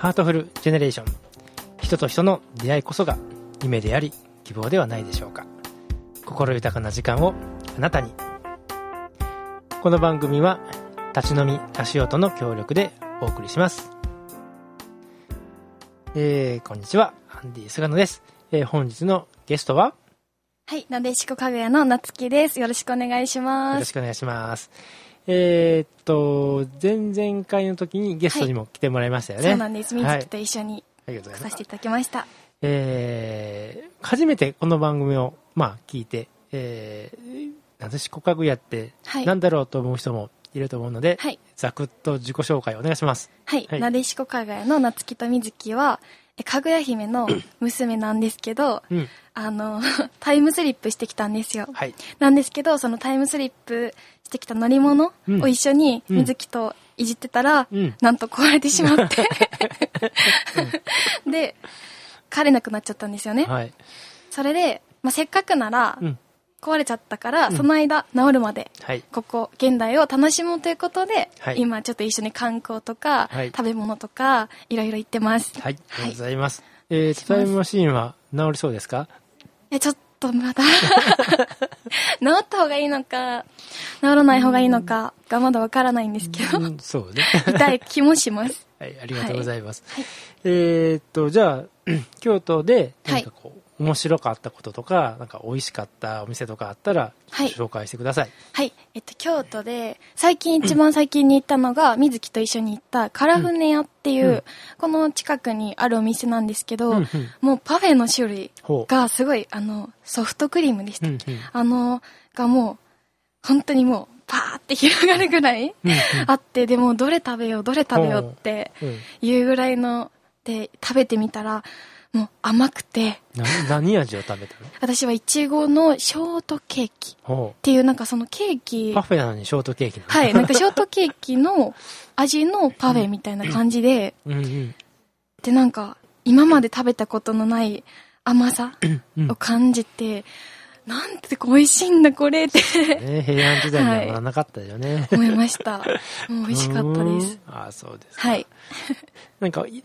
ハートフルジェネレーション。人と人の出会いこそが夢であり希望ではないでしょうか。心豊かな時間をあなたに。この番組は立ち飲み足音の協力でお送りします。えー、こんにちは。アンディ菅野です、えー、本日のゲストははい、なでしこかぐやのなつきです。よろしくお願いします。よろしくお願いしますえー、っと前々回の時にゲストにも来てもらいましたよね、そうなんです。みずはいきと一緒に来させていただきました。えー初めてこの番組を、まあ、聞いて、えー、なでしこかぐやってはいなんだろうと思う人もいると思うので、はい。ざくっと自己紹介お願いします。はい。はいなでしこかぐやのなつきとみずきは、えかぐや姫の 娘なんですけど、うん。あの、タイムスリップしてきたんですよ。はい。なんですけど、そのタイムスリップしてきた乗り物うんを一緒にうんみずきといじってたら、うんなんと壊れてしまって、で、帰れなくなっちゃったんですよね。はい。それで、まあ、せっかくなら、うん。壊れちゃったから、うん。その間治るまではい。ここ現代を楽しもうということで、はい。今ちょっと一緒に観光とか、はい。食べ物とかいろいろ行ってます。はい。ありがとうはいございます。えー、タイムマシーンは治りそうですか？えちょっとまだ。治った方がいいのか治らない方がいいのかがまだわからないんですけど、うん、そうね。痛い気もします。はい、ありがとうございます。はい。えーっと、じゃあ、京都で、はないんかこう、面白かったこととか、なんか美味しかったお店とかあったら、はい。紹介してください。はい。えっと京都で最近一番最近に行ったのが水木と一緒に行ったカラフネ屋っていう、うん。この近くにあるお店なんですけど、うんうん。もうパフェの種類。がすごいあのソフトクリームでした。うんうん。あの、がもう、本当にもう、パーって広がるぐらいうんあって、でも、どれ食べよう、どれ食べようっていうぐらいの、で、食べてみたら、もう甘くて、な何味を食べたの？私はいちごのショートケーキっほていう、なんかそのケーう。キパ、フェなのにショートケーキなの？はい、なんかショートケーキの味のパフェみたいな感じで、うんうん。で、なんか、今まで食べたことのない甘さうんを感じて、なんて美味しいんだ、これってね、平安時代にはまだなかったよね。思いました。もう美味しかったです。うん。ああ、そうですか。はい。なんか、い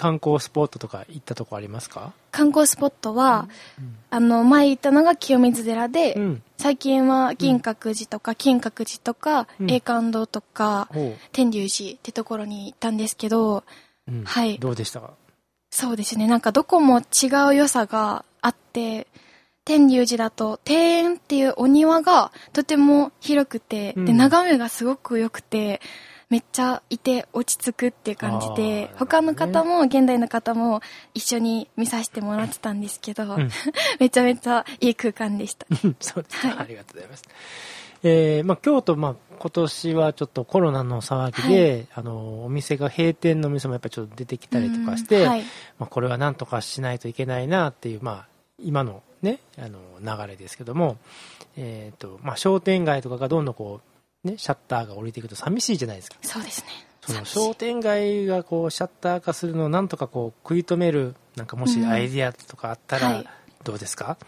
観光スポットとか行ったとこありますか？観光スポットは、うん。あの、前行ったのが清水寺で、うん。最近は銀閣寺とか、金閣寺とか、うん。栄冠堂とか、ほ天龍寺ってところに行ったんですけど、はい。どうでした？かそうですね、なんかどこも違う良さがあって、天龍寺だと庭園っていうお庭がとても広くて、うん。で、眺めがすごく良くて、めっちゃいて落ち着くっていう感じで、他の方も、現代の方も一緒に見させてもらってたんですけど、ん めちゃめちゃいい空間でした。う んそうですか、はいありがとうございます。えーまあ、京都、まあ、今年はちょっとコロナの騒ぎで、あの、お店が閉店のお店もやっぱりちょっと出てきたりとかして、うんはい。まあ、これはなんとかしないといけないなっていう、まあ、今のね、あの、流れですけども、えっ、と、まあ、商店街とかがどんどんこう、ね、シャッターが降りていくと寂しいじゃないですか。そうですね。その商店街がこう、シャッター化するのをなんとかこう、食い止める、なんかもしうん。アイディアとかあったらはい、どうですか、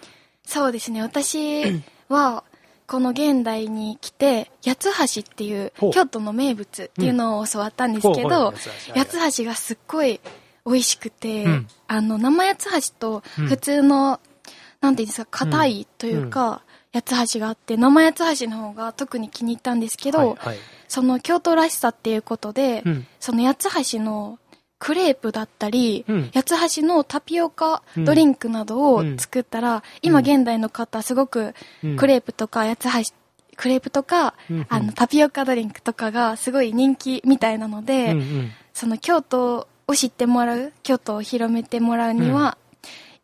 そうですね。私は、この現代に来て、八つ橋っていう京都の名物っていうのを教わったんですけどう、八つ橋八つ橋がすっごい美味しくて、うん。あの、生八つ橋とうん。普通の、なんていうんですか、硬いというか、八つ橋があって、生八つ橋の方が特に気に入ったんですけど、はいはい。その京都らしさっていうことで、うん。その八つ橋のクレープだったり、うん。八つ橋のタピオカドリンクなどをうん。作ったら、今現代の方すごくうん。クレープとか八つ橋、クレープとか、うんうん。あのタピオカドリンクとかがすごい人気みたいなので、うんうん。その京都を知ってもらう、京都を広めてもらうには、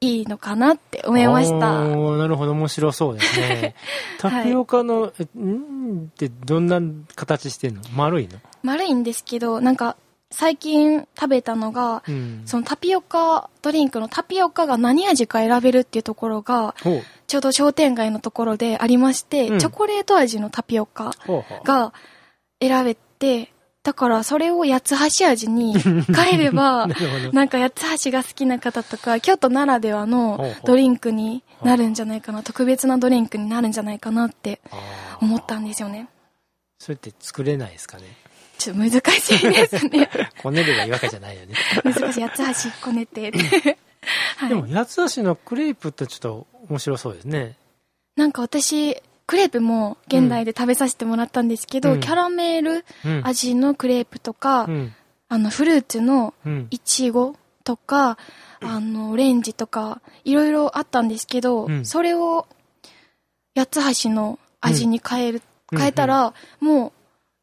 いいのかなって思いました。なるほど、面白そうですね。タピオカの、えんってどんな形してんの？丸いの？丸いんですけど、なんか、最近食べたのが、うん。そのタピオカドリンクのタピオカが何味か選べるっていうところが。ちょうど商店街のところでありまして、うんチョコレート味のタピオカ。が選べて、だからそれを八つ橋味に 変えればな、んか八つ橋が好きな方とか、京都ならではのドリンクになるんじゃないかな、特別なドリンクになるんじゃないかなって思ったんですよね。それって作れないですかね？ちょっと難しいですね。こねればいいわけじゃないよね。難しい。八つ橋こねて。はいでも、八つ橋のクレープってちょっと面白そうですね。なんか私、クレープも現代で食べさせてもらったんですけど、うんキャラメルうん。味のクレープとか、うん。あの、フルーツのうん。いちごとか、あの、オレンジとか、いろいろあったんですけど、うんそれを、八つ橋の味に変える、うん変えたら、もう、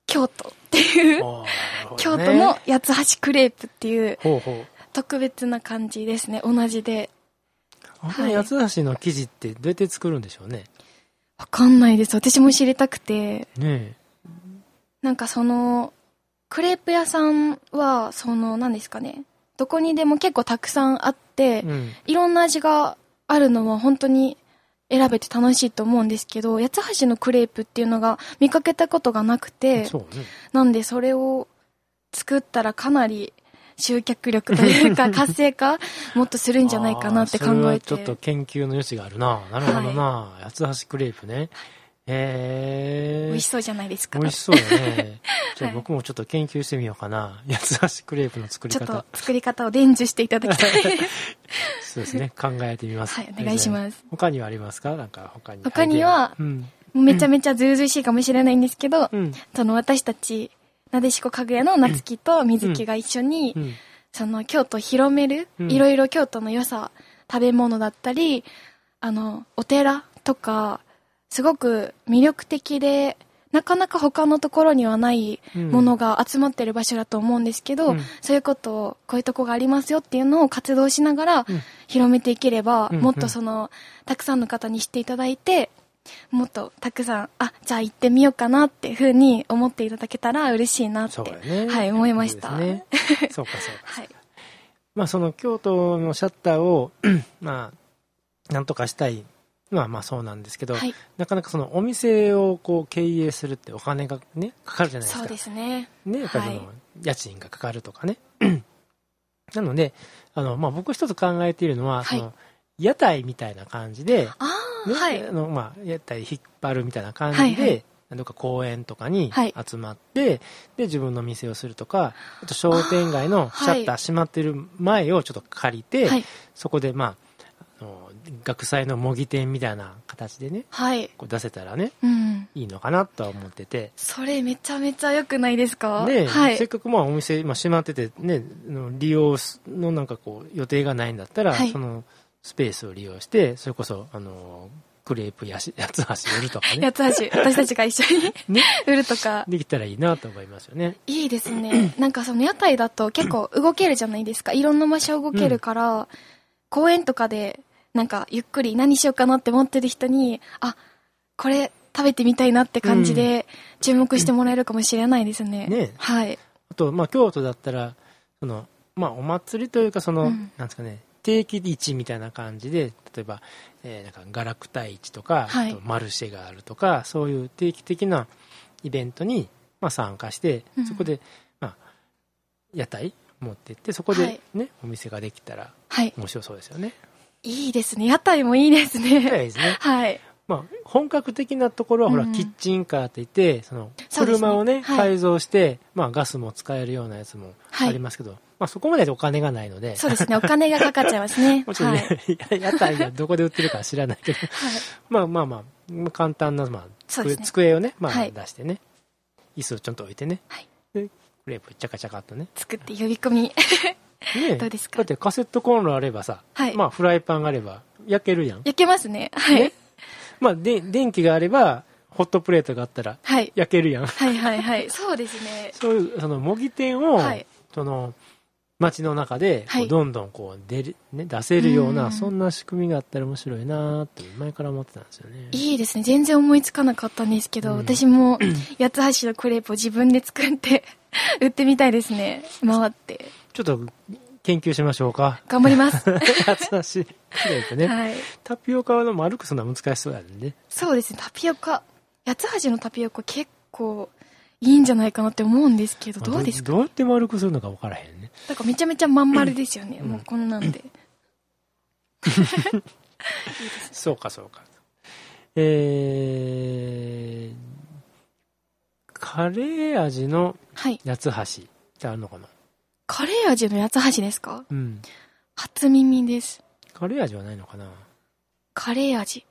京都っていう、おーなるほど京ね都の八つ橋クレープっていう。特別な感じですね、同じで。八つ橋の生地ってどうやって作るんでしょうね。わかんないです。私も知りたくて。ねなんかその、クレープ屋さんは、その、何ですかね。どこにでも結構たくさんあって、え。うん。いろんな味があるのは本当に選べて楽しいと思うんですけど、八つ橋のクレープっていうのが見かけたことがなくて、ね。なんでそれを作ったらかなり集客力というか 活性化もっとするんじゃないかなって考えて。ちょっと研究の余地があるな。なるほどな。八つ橋クレープね。へえ。美味しそうじゃないですか。美味しそうだね。じゃあはい僕もちょっと研究してみようかな。八つ橋クレープの作りちょっと方。作り方を伝授していただきたい。そうですね。考えてみます。はいお願いします。他にはありますか？なんか他に。他にはうん。めちゃめちゃずうずうしいかもしれないんですけど、うん。その私たち、なでしこかぐやの夏希と水木が一緒に、うん。その京都を広める、うん。いろいろ京都の良さ、食べ物だったり、あの、お寺とか、すごく魅力的で、なかなか他のところにはないうん。ものが集まってる場所だと思うんですけど、うん。そういうことを、こういうとこがありますよっていうのを活動しながらうん。広めていければ、うん。もっとその、たくさんの方に知っていただいて、もっとたくさん、あ、じゃあ行ってみようかなっていうふうに思っていただけたら嬉しいなって、そうだね。はい、思いました。そうね。そうかそうか。はい。まあその京都のシャッターを、まあ、なんとかしたいのはまあそうなんですけど、はい。なかなかそのお店をこう経営するってお金がね、かかるじゃないですか。そうですね。ね、やっぱりそはいの家賃がかかるとかね。なので、あの、まあ僕一つ考えているのは、はいその屋台みたいな感じで、ああ、ね、はいあ。の、まあ、屋台引っ張るみたいな感じで、はいはいどっか公園とかにはい集まって、で、自分の店をするとか、あと商店街のシャッター閉まってる前をちょっと借りて、はい。そこで、まあ、あの学祭の模擬店みたいな形でね、はい。こう出せたらね、うん。いいのかなとは思ってて、それめちゃめちゃ良くないですか？ね、はいせっ。かくまあお店、まあ、閉まってて、ね、利用のなんかこう予定がないんだったら、はいそのスペースを利用して、それこそ、あの、クレープやし、八つ橋売るとかね、八つ橋、私たちが一緒にね 売るとか。できたらいいなと思いますよね。いいですね。なんかその屋台だと結構動けるじゃないですか。いろんな場所動けるから、公園とかでなんかゆっくり何しようかなって思ってる人に、あ、これ食べてみたいなって感じで注目してもらえるかもしれないですね。ねはい。あと、まあ、京都だったら、その、まあ、お祭りというか、その、うんなんですかね、定期市みたいな感じで、例えば、えーなんか、ガラクタ市とか、はいあとマルシェがあるとか、そういう定期的なイベントに、まあ、参加して、うんそこで、まあ、屋台持ってって、そこはでいね、お店ができたらはい。面白そうですよね。いいですね。屋台もいいです屋台ね。ですね。はい。まあ、本格的なところは、ほら、うんキッチンカーって言って、その、車をね、はい改造して、まあ、ガスも使えるようなやつもはいありますけど、まあ、そこまでお金がないので、そうですね。お金がかかっちゃいますね。もちろんはい。ね、屋台がどこで売ってるかは知らないけど、はい。まあまあまあ、簡単な、まあ、机ね机をね、まあはい出してね、椅子をちょっと置いてね、はいで、クレープチャカチャカっとね。作って呼び込み。ね どうですか？だってカセットコンロあればさ、はいまあフライパンがあれば焼けるやん。焼けますね。はい。ねまあで、電気があれば、ホットプレートがあったらはい。焼けるやん。はいはいはい。そうですね。そういう、その模擬店を、はいその、街の中で、どんどんこう出る、ね、出せるよううな、んそんな仕組みがあったら面白いなーって前から思ってたんですよね。いいですね。全然思いつかなかったんですけど、うん私も 八つ橋のクレープを自分で作って 売ってみたいですね。回って。ちょっと研究しましょうか。頑張ります。八つ橋クレープね。はい。タピオカの丸くするのは難しそうやね。そうですね。タピオカ。八つ橋のタピオカ結構いいんじゃないかなって思うんですけど、どうですか？どうやって丸くするのか分からへんね。だからめちゃめちゃまん丸ですよね。うんもうこんなんで。そうか、そうか。えー、カレー味のはい。八つ橋ってあるのかな？カレー味の八つ橋ですか？うん。初耳です。カレー味はないのかな？カレー味。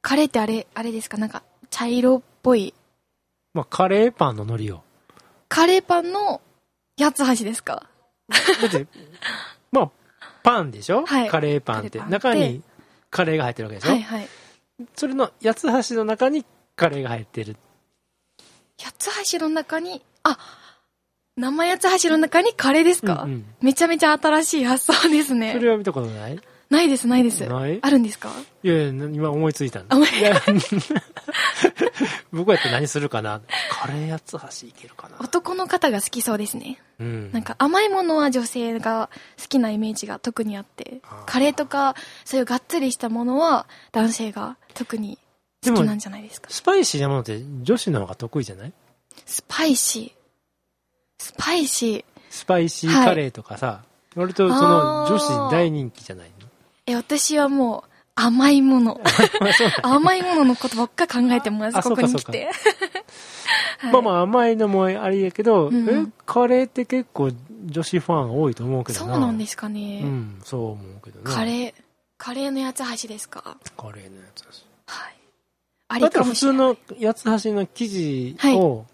カレーってあれ、あれですか？なんか、茶色っぽい。まあ、カレーパンの海苔を。カレーパンの八つ橋ですか？だって、まあ、パンでしょ、はいカレーパンって。中にカレーが入ってるわけでしょ、はいはい。それの八つ橋の中にカレーが入ってる。八つ橋の中に、あ、生八つ橋の中にカレーですか、うんうんめちゃめちゃ新しい発想ですそね。れは見たことない？ないです、ないです。あるんですか？いやいや、今思いついたんだ。僕やって何するかなカレー八つ橋いけるかな男の方が好きそうですね。うん。なんか甘いものは女性が好きなイメージが特にあってカレーとかそういうがっつりしたものは男性が特に好きなんじゃないですか。スパイシーなものって女子の方が得意じゃない？スパイシー。スパイシー。スパイシーカレーとかさ、割とその女子大人気じゃないの？え、私はもう甘いもの。甘いもののことばっか考えてます、あここに来て。はいまあまあ甘いのもありやけど、うんカレーって結構女子ファン多いと思うけどな。そうなんですかね。うん、そう思うけどね。カレー、カレーの八つ橋ですか？カレーのやつです。はい。ありからもしれない。普通の八つ橋の生地を、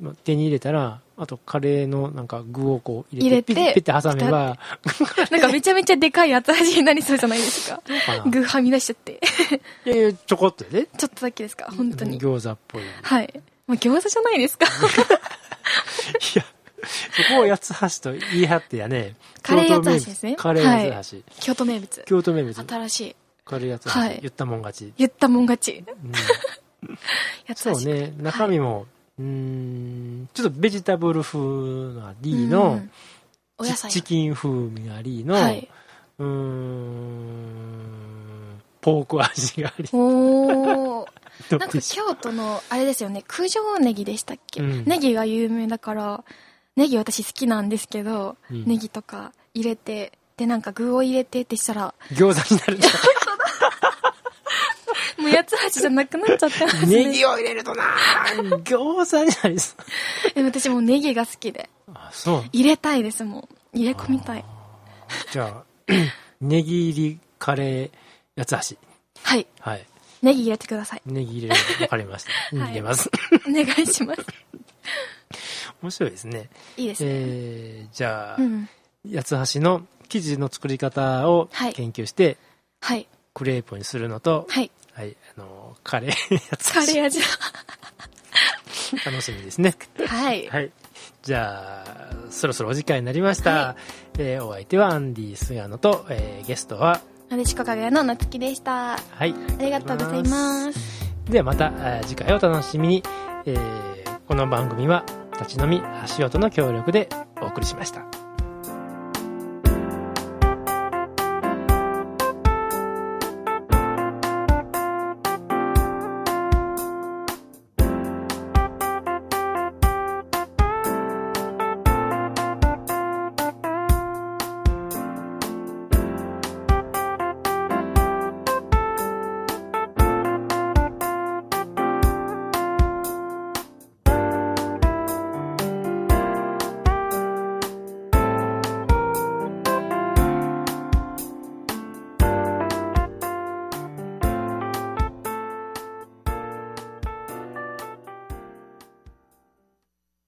まあ手に入れたら、あとカレーのなんか具をこう入れて、入れてピッて挟めば、なんかめちゃめちゃでかい八つ橋になりそうじゃないですか。具はみ出しちゃって。いやいや、ちょこっとやで。ちょっとだけですか本当に。餃子っぽい。いはい。まあ、餃子じゃないですか や、そこを八つ橋と言い張ってやね。カレー八つ橋ですねカレー八つ橋。京都名物。京都名物。新しい。カレー八つ橋。はい言ったもん勝ち。言ったもん勝ち。うん。そうね、中身も、うーん、ちょっとベジタブル風のありの、うん。チチキン風味がありの、はい。うーん、ポーク味があり。おなんか京都の、あれですよね、九条ネギでしたっけ、うん。ネギが有名だから、ネギ私好きなんですけど、うん。ネギとか入れて、で、なんか具を入れてってしたら、餃子になるじ もう八つ橋じゃなくなっちゃってますゃん。ね。ネギを入れるとな餃子になりそう。でも私もうネギが好きで、あ、そう。入れたいですもん。入れ込みたい。じゃあ、ネギ入りカレー八つ橋。はい。はい。ネギ入れてください。ネギ入れる。わかりました。はい入れます。お願いします。面白いですね。いいですね。えー、じゃあ、うん。八つ橋の生地の作り方をはい研究して、はい。クレープにするのと、はい。はい、あの、カレーやつカレー味。楽しみですね。はい。はい。じゃあ、そろそろお時間になりました。はえーお相手はアンディ・菅野と、えーゲストは、なでしこかがやのなつきでした。あはい。りがとうございます。ではまた、えー次回をお楽しみに。えーこの番組は、立ち飲み足音の協力でお送りしました。